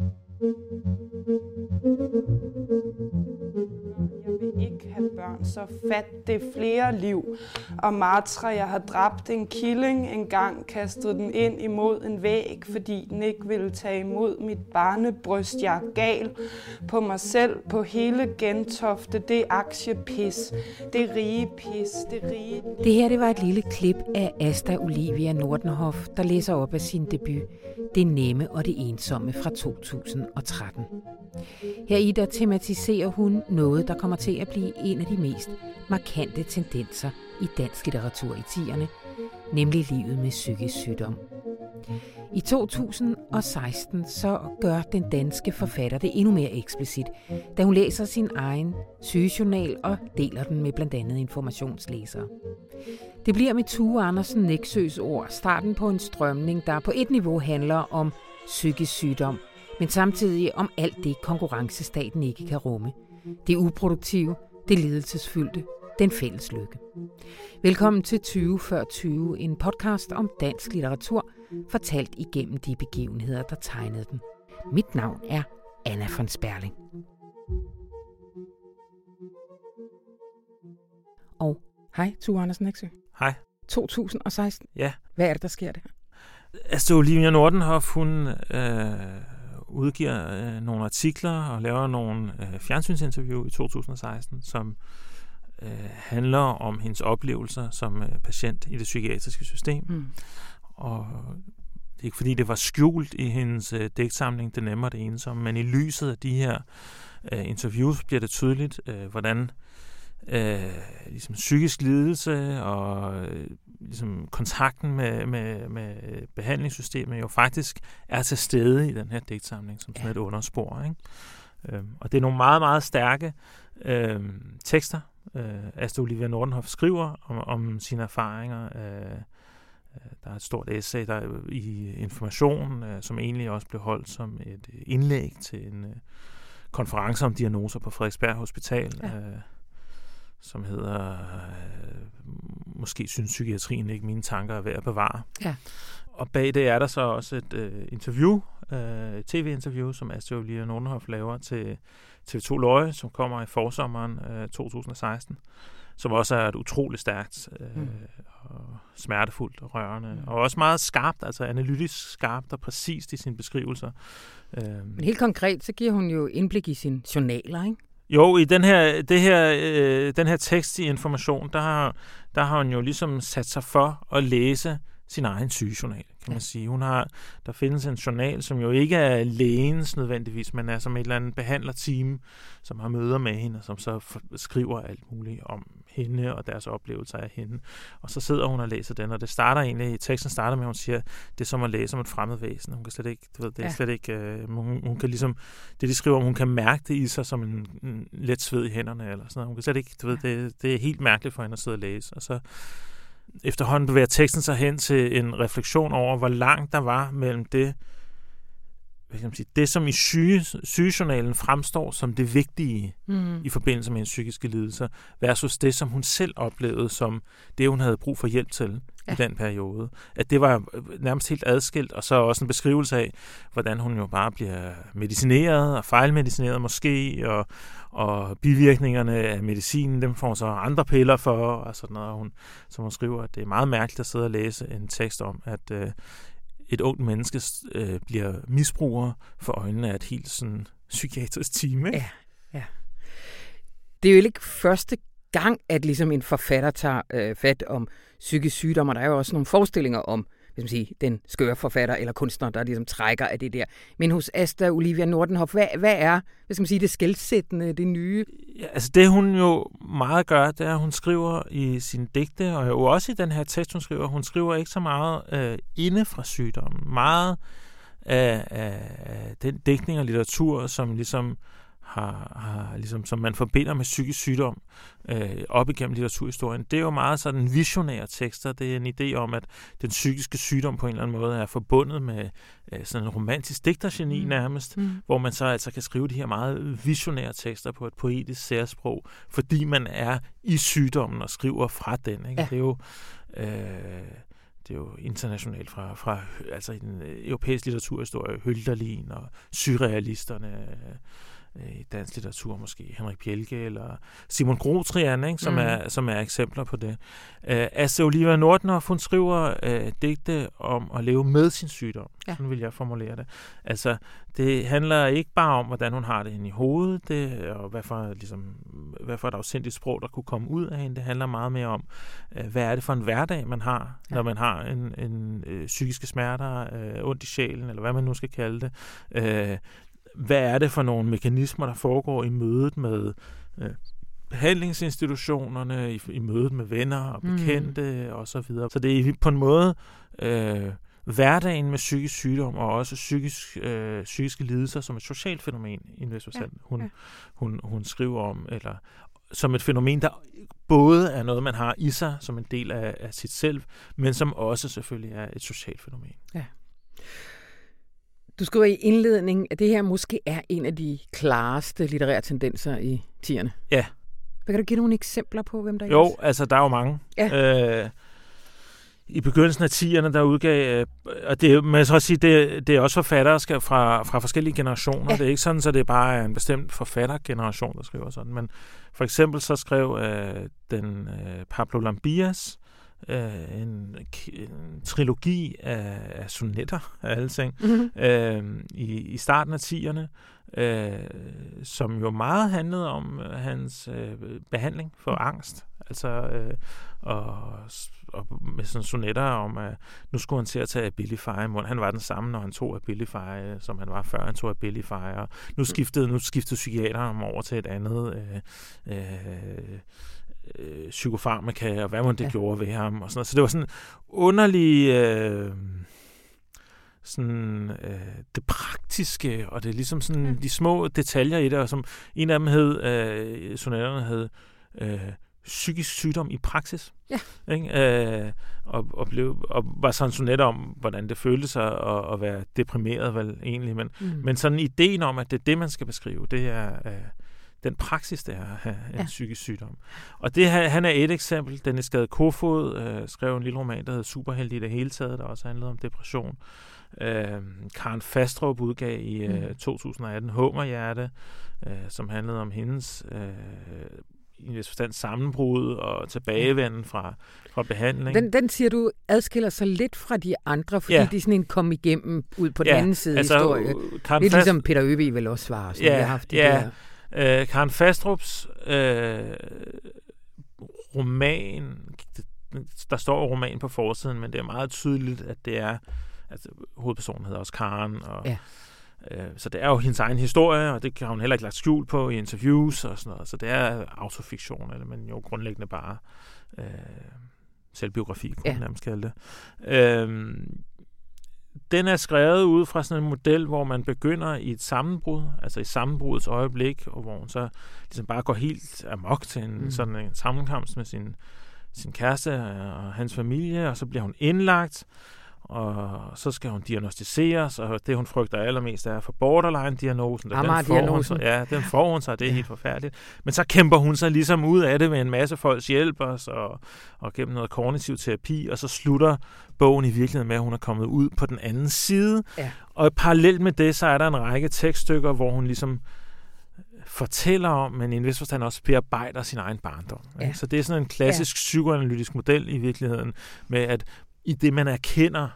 Thank you. Så fat det flere liv. Og Matra, jeg har dræbt en killing en gang, kastet den ind imod en væg, fordi den ikke ville tage imod mit barnebryst. Jeg er gal på mig selv, på hele Gentofte. Det er aktiepis, det er rige pis, det er rige... Det her det var et lille klip af Asta Olivia Nordenhoff, der læser op af sin debut Det nemme og det ensomme fra 2013. Her i der tematiserer hun noget, der kommer til at blive en af de mest markante tendenser i dansk litteratur i 10'erne, nemlig livet med psykisk sygdom. I 2016 så gør den danske forfatter det endnu mere eksplicit, da hun læser sin egen sygejournal og deler den med blandt andet informationslæsere. Det bliver med Tue Andersen Næksøs ord starten på en strømning, der på et niveau handler om psykisk sygdom, men samtidig om alt det, konkurrencestaten ikke kan rumme. Det uproduktive, det lidelsesfyldte, den fælles lykke. Velkommen til 20 før 20, en podcast om dansk litteratur, fortalt igennem de begivenheder, der tegnede den. Mit navn er Anna von Sperling. Og hej, Tue Andersen Eksø. Hej. 2016. Ja. Hvad er det, der sker der? Altså, Olivia Nordenhoff, hun øh, udgiver øh, nogle artikler og laver nogle øh, fjernsynsinterview i 2016, som øh, handler om hendes oplevelser som øh, patient i det psykiatriske system. Mm. Og det er ikke fordi, det var skjult i hendes øh, dæksamling, det nemmere det ensomme, men i lyset af de her øh, interviews bliver det tydeligt, øh, hvordan øh, ligesom psykisk lidelse og øh, ligesom kontakten med, med, med behandlingssystemet jo faktisk er til stede i den her digtsamling som sådan ja. et underspor. Ikke? Øhm, og det er nogle meget, meget stærke øh, tekster, øh, Asta Olivia Nordenhoff skriver om, om sine erfaringer. Øh, der er et stort essay der er i Information, øh, som egentlig også blev holdt som et indlæg til en øh, konference om diagnoser på Frederiksberg Hospital. Ja. Øh, som hedder øh, Måske synes psykiatrien ikke mine tanker er værd at bevare. Ja. Og bag det er der så også et øh, interview, øh, et tv-interview, som Astrid Olivia Nordenhoff laver til TV2 Løje, som kommer i forsommeren øh, 2016, som også er et utroligt stærkt øh, mm. og smertefuldt og rørende, mm. og også meget skarpt, altså analytisk skarpt og præcist i sine beskrivelser. Øh. Men helt konkret, så giver hun jo indblik i sine journaler, ikke? Jo, i den her, det her, øh, den her tekst i information, der har, der har hun jo ligesom sat sig for at læse sin egen sygejournal, kan man sige. Hun har, der findes en journal, som jo ikke er lægens nødvendigvis, men er som et eller andet behandlerteam, som har møder med hende, og som så skriver alt muligt om hende og deres oplevelser af hende. Og så sidder hun og læser den, og det starter egentlig, teksten starter med, at hun siger, det er som at læse om et fremmed væsen. Hun kan slet ikke, du ved, det er ja. slet ikke, uh, hun, hun, kan ligesom, det de skriver om, hun kan mærke det i sig som en, en let sved i hænderne, eller sådan noget. Hun kan slet ikke, du ved, det, det er helt mærkeligt for hende at sidde og læse. Og så efterhånden bevæger teksten sig hen til en refleksion over, hvor langt der var mellem det, hvad kan man sige, det som i syge, sygejournalen fremstår som det vigtige mm. i forbindelse med en psykiske lidelser, versus det, som hun selv oplevede som det, hun havde brug for hjælp til ja. i den periode. At det var nærmest helt adskilt, og så også en beskrivelse af, hvordan hun jo bare bliver medicineret og fejlmedicineret måske, og, og bivirkningerne af medicinen, dem får så andre piller for, og sådan noget. Hun, som hun skriver, at det er meget mærkeligt at sidde og læse en tekst om, at øh, et ungt menneske øh, bliver misbruger for øjnene af et helt sådan psykiatrisk team. Ikke? Ja, ja. Det er jo ikke første gang, at ligesom en forfatter tager øh, fat om psykisk sygdom, og der er jo også nogle forestillinger om hvis man siger, den skøre forfatter eller kunstner, der ligesom trækker af det der. Men hos Asta Olivia Nordenhoff, hvad, hvad er hvis man sige, det skældsættende, det nye? Ja, altså det hun jo meget gør, det er, at hun skriver i sin digte, og jo også i den her tekst, hun skriver, hun skriver ikke så meget øh, inde fra sygdommen. Meget af, af den dækning og litteratur, som ligesom har, har ligesom, som man forbinder med psykisk sygdom øh, op igennem litteraturhistorien, det er jo meget sådan visionære tekster. Det er en idé om, at den psykiske sygdom på en eller anden måde er forbundet med øh, sådan en romantisk digtergeni mm. nærmest, mm. hvor man så altså kan skrive de her meget visionære tekster på et poetisk særsprog, fordi man er i sygdommen og skriver fra den. Ikke? Ja. Det er jo... Øh, det er jo internationalt fra, fra altså i den europæiske litteraturhistorie, Hölderlin og surrealisterne, Øh, i dansk litteratur, måske Henrik Bjelke eller Simon Grotrian, ikke, som, mm. er, som er eksempler på det. Uh, Asse Olivia Nordner, hun skriver uh, digte om at leve med sin sygdom. Ja. Sådan vil jeg formulere det. Altså, det handler ikke bare om, hvordan hun har det inde i hovedet, det, og hvad for, ligesom, hvad for et afsindigt sprog, der kunne komme ud af hende. Det handler meget mere om, uh, hvad er det for en hverdag, man har, ja. når man har en, en uh, psykiske smerter, uh, ondt i sjælen, eller hvad man nu skal kalde det. Uh, hvad er det for nogle mekanismer, der foregår i mødet med øh, behandlingsinstitutionerne, i, i mødet med venner og mm. bekendte mm. og så videre. Så det er på en måde øh, hverdagen med psykisk sygdom og også psykisk, øh, psykiske lidelser som et socialt fænomen i en vis forstand, ja. hun, ja. hun, hun skriver om, eller som et fænomen, der både er noget, man har i sig som en del af, af sit selv, men som også selvfølgelig er et socialt fænomen. Ja. Du skriver i indledningen, at det her måske er en af de klareste litterære tendenser i tierne. Ja. Hvad kan du give nogle eksempler på, hvem der er? Jo, altså der er jo mange. Ja. Øh, i begyndelsen af 10'erne, der udgav, øh, og det, man så også sige, det, det er også forfattere skal fra, fra forskellige generationer. Ja. Det er ikke sådan, så det er bare en bestemt forfattergeneration, der skriver sådan. Men for eksempel så skrev øh, den øh, Pablo Lambias, øh, en, en trilogi af, af sonetter af alle ting mm-hmm. øh, i, i starten af 10'erne, øh, som jo meget handlede om øh, hans øh, behandling for mm. angst. Altså, øh, og, og med sådan sonetter om, at nu skulle han til at tage Abilify imod. Han var den samme, når han tog Abilify, øh, som han var før han tog Abilify. Og nu mm. skiftede, nu skiftede psykiateren over til et andet øh, øh, øh, psykofarmaka, og hvad man det ja. gjorde ved ham. Og sådan noget. Så det var sådan underlig... Øh, sådan øh, det praktiske, og det er ligesom sådan ja. de små detaljer i det, og som en af dem hed, øh, sonetterne hed øh, psykisk sygdom i praksis. Ja. Ikke? Øh, og, og, blev, og var sådan sonet om, hvordan det føltes at, at være deprimeret, vel egentlig. Men, mm. men sådan ideen om, at det er det, man skal beskrive, det er... Øh, den praksis, det er at have en ja. psykisk sygdom. Og det han er et eksempel. Den er skadet Kofod øh, skrev en lille roman, der hedder Superheld i det hele taget, der også handlede om depression. Øh, Karen Fastrup udgav i øh, mm. 2018 Hummerhjerte, øh, som handlede om hendes øh, i en vis forstand sammenbrud og tilbagevenden fra, fra behandling. Den, den siger du adskiller sig lidt fra de andre, fordi ja. de er sådan en kom igennem ud på den ja, anden side altså, historie. Karen Lidt Fast... ligesom Peter Øvig vil også svare, som ja, vi har haft de ja. der Øh, Karen Fastrups øh, roman, der står roman på forsiden, men det er meget tydeligt, at det er, altså hovedpersonen hedder også Karen, og ja. øh, så det er jo hendes egen historie, og det kan hun heller ikke lagt skjul på i interviews og sådan noget, så det er autofiktion, eller, men jo grundlæggende bare øh, selvbiografi, kunne ja. man nærmest kalde det. Øh, den er skrevet ud fra sådan en model, hvor man begynder i et sammenbrud, altså i sammenbrudets øjeblik, og hvor man så ligesom bare går helt amok til en mm. sådan en sammenkomst med sin, sin kæreste og hans familie, og så bliver hun indlagt, og så skal hun diagnostiseres, og det hun frygter allermest er for borderline-diagnosen. Amager-diagnosen. Ja, den får hun sig, det er ja. helt forfærdeligt. Men så kæmper hun sig ligesom ud af det med en masse folks hjælp og, og, og gennem noget kognitiv terapi, og så slutter bogen i virkeligheden med, at hun er kommet ud på den anden side. Ja. Og parallelt med det, så er der en række tekststykker, hvor hun ligesom fortæller om, men i en vis forstand også bearbejder sin egen barndom. Ja. Så det er sådan en klassisk ja. psykoanalytisk model i virkeligheden, med at i det, man erkender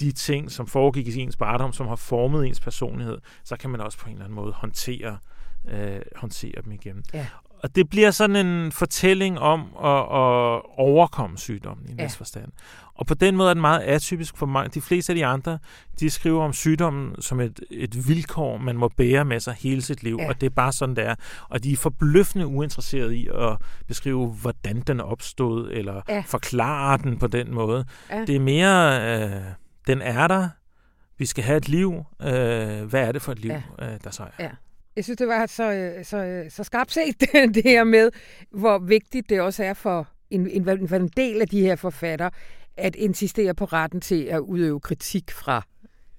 de ting, som foregik i ens barndom, som har formet ens personlighed, så kan man også på en eller anden måde håndtere, øh, håndtere dem igen. Ja. Og det bliver sådan en fortælling om at, at overkomme sygdommen i en ja. vis forstand. Og på den måde er den meget atypisk for mange. De fleste af de andre, de skriver om sygdommen som et, et vilkår, man må bære med sig hele sit liv. Ja. Og det er bare sådan, det er. Og de er forbløffende uinteresserede i at beskrive, hvordan den opstået, eller ja. forklare den på den måde. Ja. Det er mere, øh, den er der. Vi skal have et liv. Øh, hvad er det for et liv, ja. øh, der så er? Ja. Jeg synes, det var så, så, så skarpt set, det her med, hvor vigtigt det også er for en, en, en del af de her forfatter, at insistere på retten til at udøve kritik fra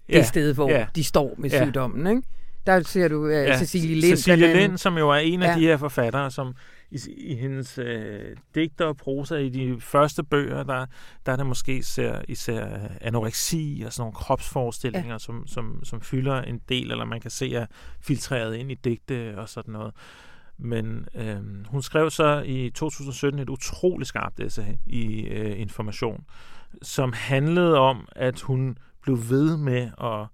det ja, sted, hvor ja. de står med sygdommen. Ikke? Der ser du uh, ja, Cecilie Lind. Cecilie Lind, som jo er en af ja. de her forfattere, som i, i hendes øh, digter og prosa i de første bøger, der, der er det måske især, især anoreksi og sådan nogle kropsforestillinger, ja. som, som, som fylder en del, eller man kan se er filtreret ind i digte og sådan noget. Men øh, hun skrev så i 2017 et utroligt skarpt essay i øh, Information, som handlede om, at hun blev ved med at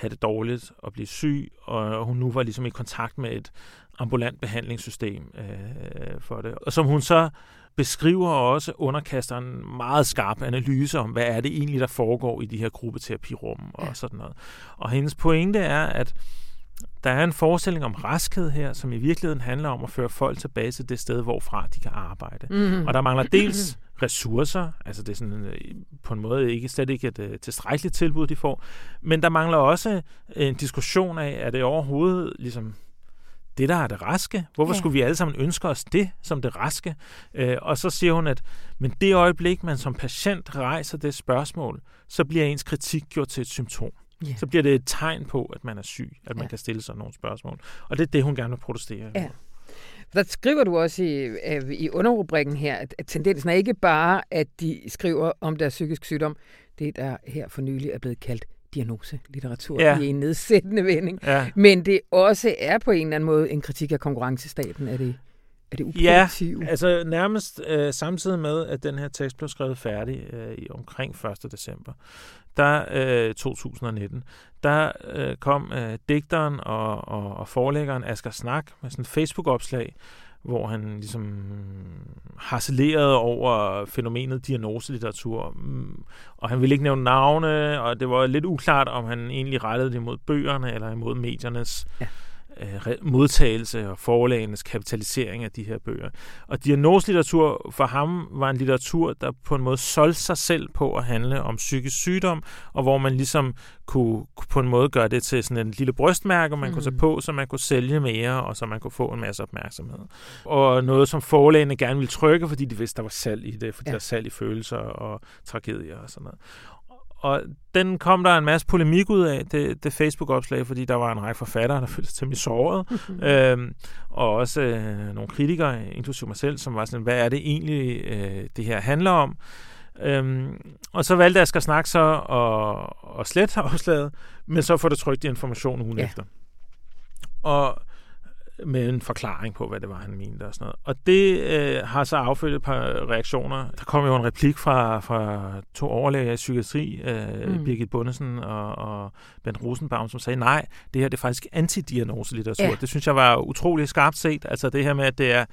have det dårligt og blive syg, og hun nu var ligesom i kontakt med et ambulant behandlingssystem øh, for det. Og som hun så beskriver også underkaster en meget skarp analyse om, hvad er det egentlig, der foregår i de her gruppeterapirum og ja. sådan noget. Og hendes pointe er, at der er en forestilling om raskhed her, som i virkeligheden handler om at føre folk tilbage til det sted, hvorfra de kan arbejde. Mm. Og der mangler dels ressourcer, altså det er sådan øh, på en måde ikke slet ikke et uh, tilstrækkeligt tilbud, de får, men der mangler også en diskussion af, er det overhovedet ligesom det, der er det raske. Hvorfor ja. skulle vi alle sammen ønske os det som det raske? Uh, og så siger hun, at men det øjeblik, man som patient rejser det spørgsmål, så bliver ens kritik gjort til et symptom. Yeah. Så bliver det et tegn på, at man er syg, at man ja. kan stille sig nogle spørgsmål. Og det er det, hun gerne vil protestere. Ja. Der skriver du også i, øh, i underrubrikken her, at, at tendensen er ikke bare, at de skriver om deres psykisk sygdom, det der her for nylig er blevet kaldt diagnoselitteratur ja. i en nedsættende vending, ja. men det også er på en eller anden måde en kritik af konkurrencestaten. Er det, er det uproduktivt? Ja, altså nærmest øh, samtidig med, at den her tekst blev skrevet færdig øh, i omkring 1. december, der øh, 2019, der øh, kom øh, digteren og, og, og forlæggeren Asger Snak med sådan et Facebook-opslag, hvor han ligesom harcelerede over fænomenet diagnoselitteratur. Mm, og han ville ikke nævne navne, og det var lidt uklart, om han egentlig rettede det imod bøgerne eller imod mediernes ja modtagelse og forlagenes kapitalisering af de her bøger. Og diagnoslitteratur for ham var en litteratur, der på en måde solgte sig selv på at handle om psykisk sygdom, og hvor man ligesom kunne, på en måde gøre det til sådan en lille brystmærke, man mm. kunne tage på, så man kunne sælge mere, og så man kunne få en masse opmærksomhed. Og noget, som forlagene gerne ville trykke, fordi de vidste, der var salg i det, fordi ja. der var salg i følelser og tragedier og sådan noget. Og den kom der en masse polemik ud af, det, det Facebook-opslag, fordi der var en række forfattere, der følte sig temmelig såret. Mm-hmm. Øhm, og også øh, nogle kritikere, inklusive mig selv, som var sådan, hvad er det egentlig, øh, det her handler om? Øhm, og så valgte jeg at snakke så og, og slette opslaget, men så får det trygt information ugen ja. efter. Og med en forklaring på, hvad det var, han mente og sådan noget. Og det øh, har så affødt et par reaktioner. Der kom jo en replik fra, fra to overlæger i psykiatri, øh, mm. Birgit Bundesen og, og Bent Rosenbaum, som sagde, nej, det her det er faktisk antidiagnoselitteratur. Ja. Det synes jeg var utrolig skarpt set. Altså det her med, at det er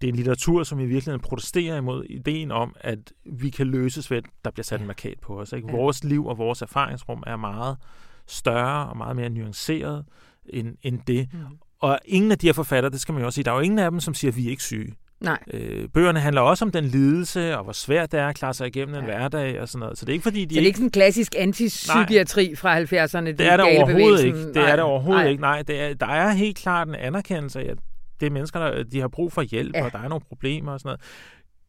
det er en litteratur, som i virkeligheden protesterer imod ideen om, at vi kan løses ved, at der bliver sat en markat på os. Ikke? Ja. Vores liv og vores erfaringsrum er meget større og meget mere nuanceret end, end det. Mm. Og ingen af de her forfattere, det skal man jo også sige, der er jo ingen af dem, som siger, at vi er ikke syge. Nej. Øh, bøgerne handler også om den lidelse, og hvor svært det er at klare sig igennem ja. en hverdag og sådan noget. Så det er ikke fordi, de Så det er ikke sådan en klassisk antipsykiatri fra 70'erne? Det er det overhovedet ikke. Det Nej. er det overhovedet Nej. ikke. Nej, det er, der er helt klart en anerkendelse af, at det er mennesker, der de har brug for hjælp, ja. og der er nogle problemer og sådan noget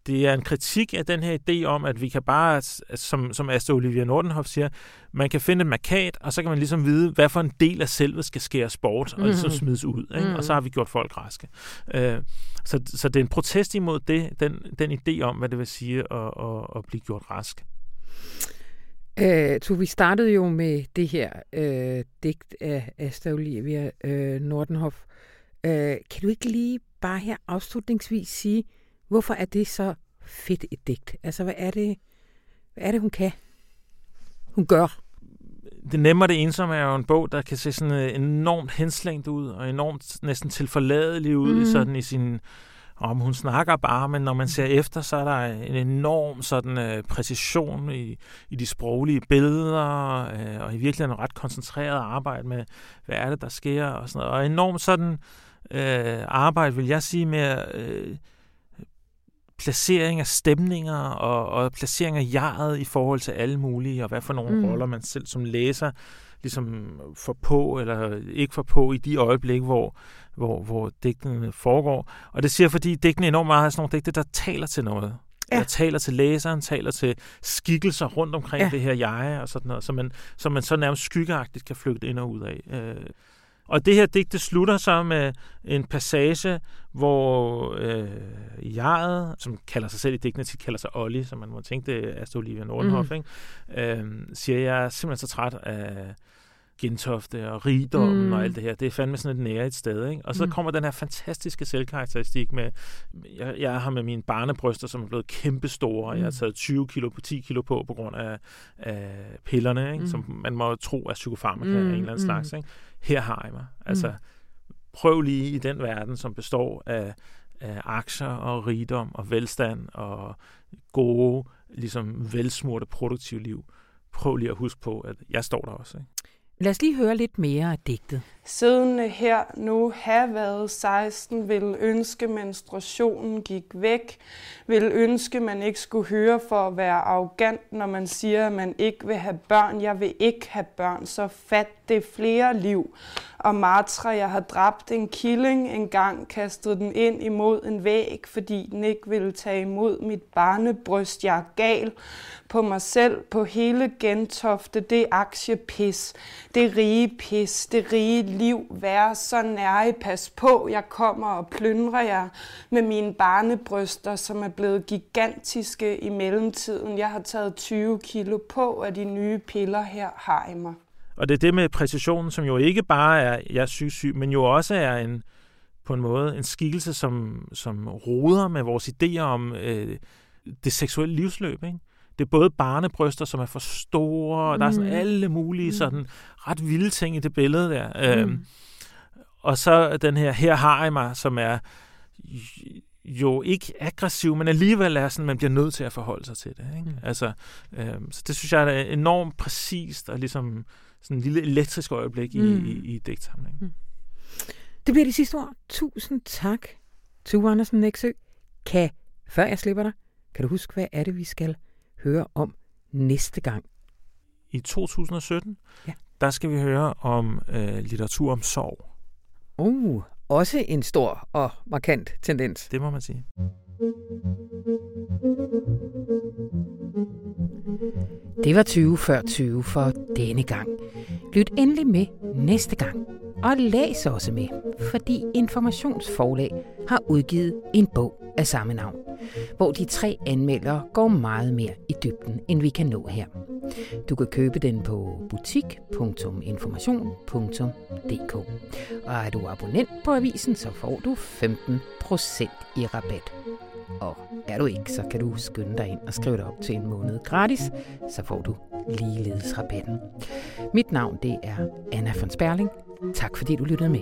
det er en kritik af den her idé om, at vi kan bare, som, som Asta Olivia Nordenhoff siger, man kan finde en markat, og så kan man ligesom vide, hvad for en del af selvet skal skæres bort, og ligesom smides ud. Ikke? Mm. Og så har vi gjort folk raske. Uh, så, så det er en protest imod det, den, den idé om, hvad det vil sige at, at, at blive gjort rask. Uh, så vi startede jo med det her uh, digt af Asta Olivia uh, Nordenhoff. Uh, kan du ikke lige bare her afslutningsvis sige, Hvorfor er det så fedt et digt? Altså, hvad er det, hvad er det hun kan? Hun gør? Det nemme det ensomme er jo en bog, der kan se sådan øh, enormt henslængt ud, og enormt næsten tilforladelig ud mm. i sådan i sin om hun snakker bare, men når man ser efter, så er der en enorm sådan øh, præcision i, i de sproglige billeder, øh, og i virkeligheden ret koncentreret arbejde med, hvad er det, der sker, og sådan noget. Og enormt sådan øh, arbejde, vil jeg sige, med øh, placering af stemninger og, og placering af jaret i forhold til alle mulige, og hvad for nogle mm. roller man selv som læser ligesom får på eller ikke får på i de øjeblikke, hvor, hvor, hvor digtene foregår. Og det siger fordi digtene enormt meget er sådan nogle digte, der taler til noget. Ja. Der taler til læseren, taler til skikkelser rundt omkring ja. det her jeg og sådan noget, som man, som man så nærmest skyggeagtigt kan flygte ind og ud af. Øh, Og det her digt, det slutter så med en passage, hvor øh, jeget, som kalder sig selv i digtene, tit kalder sig Olli, som man må tænke, det er Astrid Olivia Nordenhoff, mm. ikke? Øh, siger, jeg er simpelthen så træt af Gentofte og rigdommen mm. og alt det her. Det er fandme sådan et nære et sted. Ikke? Og så mm. kommer den her fantastiske selvkarakteristik med, jeg, jeg har med mine barnebryster, som er blevet kæmpestore. Mm. Jeg har mm. taget 20 kilo på 10 kilo på, på grund af, af pillerne, ikke? Mm. som man må tro er psykofarmaka mm. af en eller anden mm. slags. Ikke? Her har jeg mig. Altså, mm. prøv lige i den verden, som består af, af aktier og rigdom og velstand og gode, ligesom velsmurte produktive liv. Prøv lige at huske på, at jeg står der også. Ikke? Lad os lige høre lidt mere af digtet. Siden her nu have været 16, vil ønske menstruationen gik væk, vil ønske man ikke skulle høre for at være arrogant, når man siger, at man ikke vil have børn. Jeg vil ikke have børn, så fat det flere liv. Og Martra, jeg har dræbt en killing en gang, kastet den ind imod en væg, fordi den ikke ville tage imod mit barnebryst. Jeg er gal på mig selv, på hele Gentofte. Det er aktiepis, det rige pis, det rige liv. Vær så nær pas på, jeg kommer og plyndrer jer med mine barnebryster, som er blevet gigantiske i mellemtiden. Jeg har taget 20 kilo på af de nye piller her har I mig. Og det er det med præcisionen, som jo ikke bare er, jeg er syg, syg, men jo også er en, på en måde en skikkelse, som, som roder med vores idéer om øh, det seksuelle livsløb. Ikke? Det er både barnebryster, som er for store, og der er sådan mm. alle mulige mm. sådan ret vilde ting i det billede der. Mm. Øhm, og så den her, her har jeg mig, som er jo ikke aggressiv, men alligevel er sådan, man bliver nødt til at forholde sig til det. Ikke? Mm. Altså, øhm, så det synes jeg er enormt præcist og ligesom sådan en lille elektrisk øjeblik mm. i, i, i digtsamlingen. Mm. Det bliver de sidste ord. Tusind tak, Tue Andersen Næksø. Kan, før jeg slipper dig, kan du huske, hvad er det, vi skal høre om næste gang? I 2017, ja. der skal vi høre om øh, litteratur om sorg. Uh, også en stor og markant tendens. Det må man sige. Det var 20 før 20 for denne gang. Lyt endelig med næste gang. Og læs også med, fordi Informationsforlag har udgivet en bog af samme navn, hvor de tre anmeldere går meget mere i dybden, end vi kan nå her. Du kan købe den på butik.information.dk. Og er du abonnent på avisen, så får du 15% i rabat. Og er du ikke, så kan du skynde dig ind og skrive dig op til en måned gratis, så får du ligeledes rabatten. Mit navn det er Anna von Sperling. Tak fordi du lyttede med.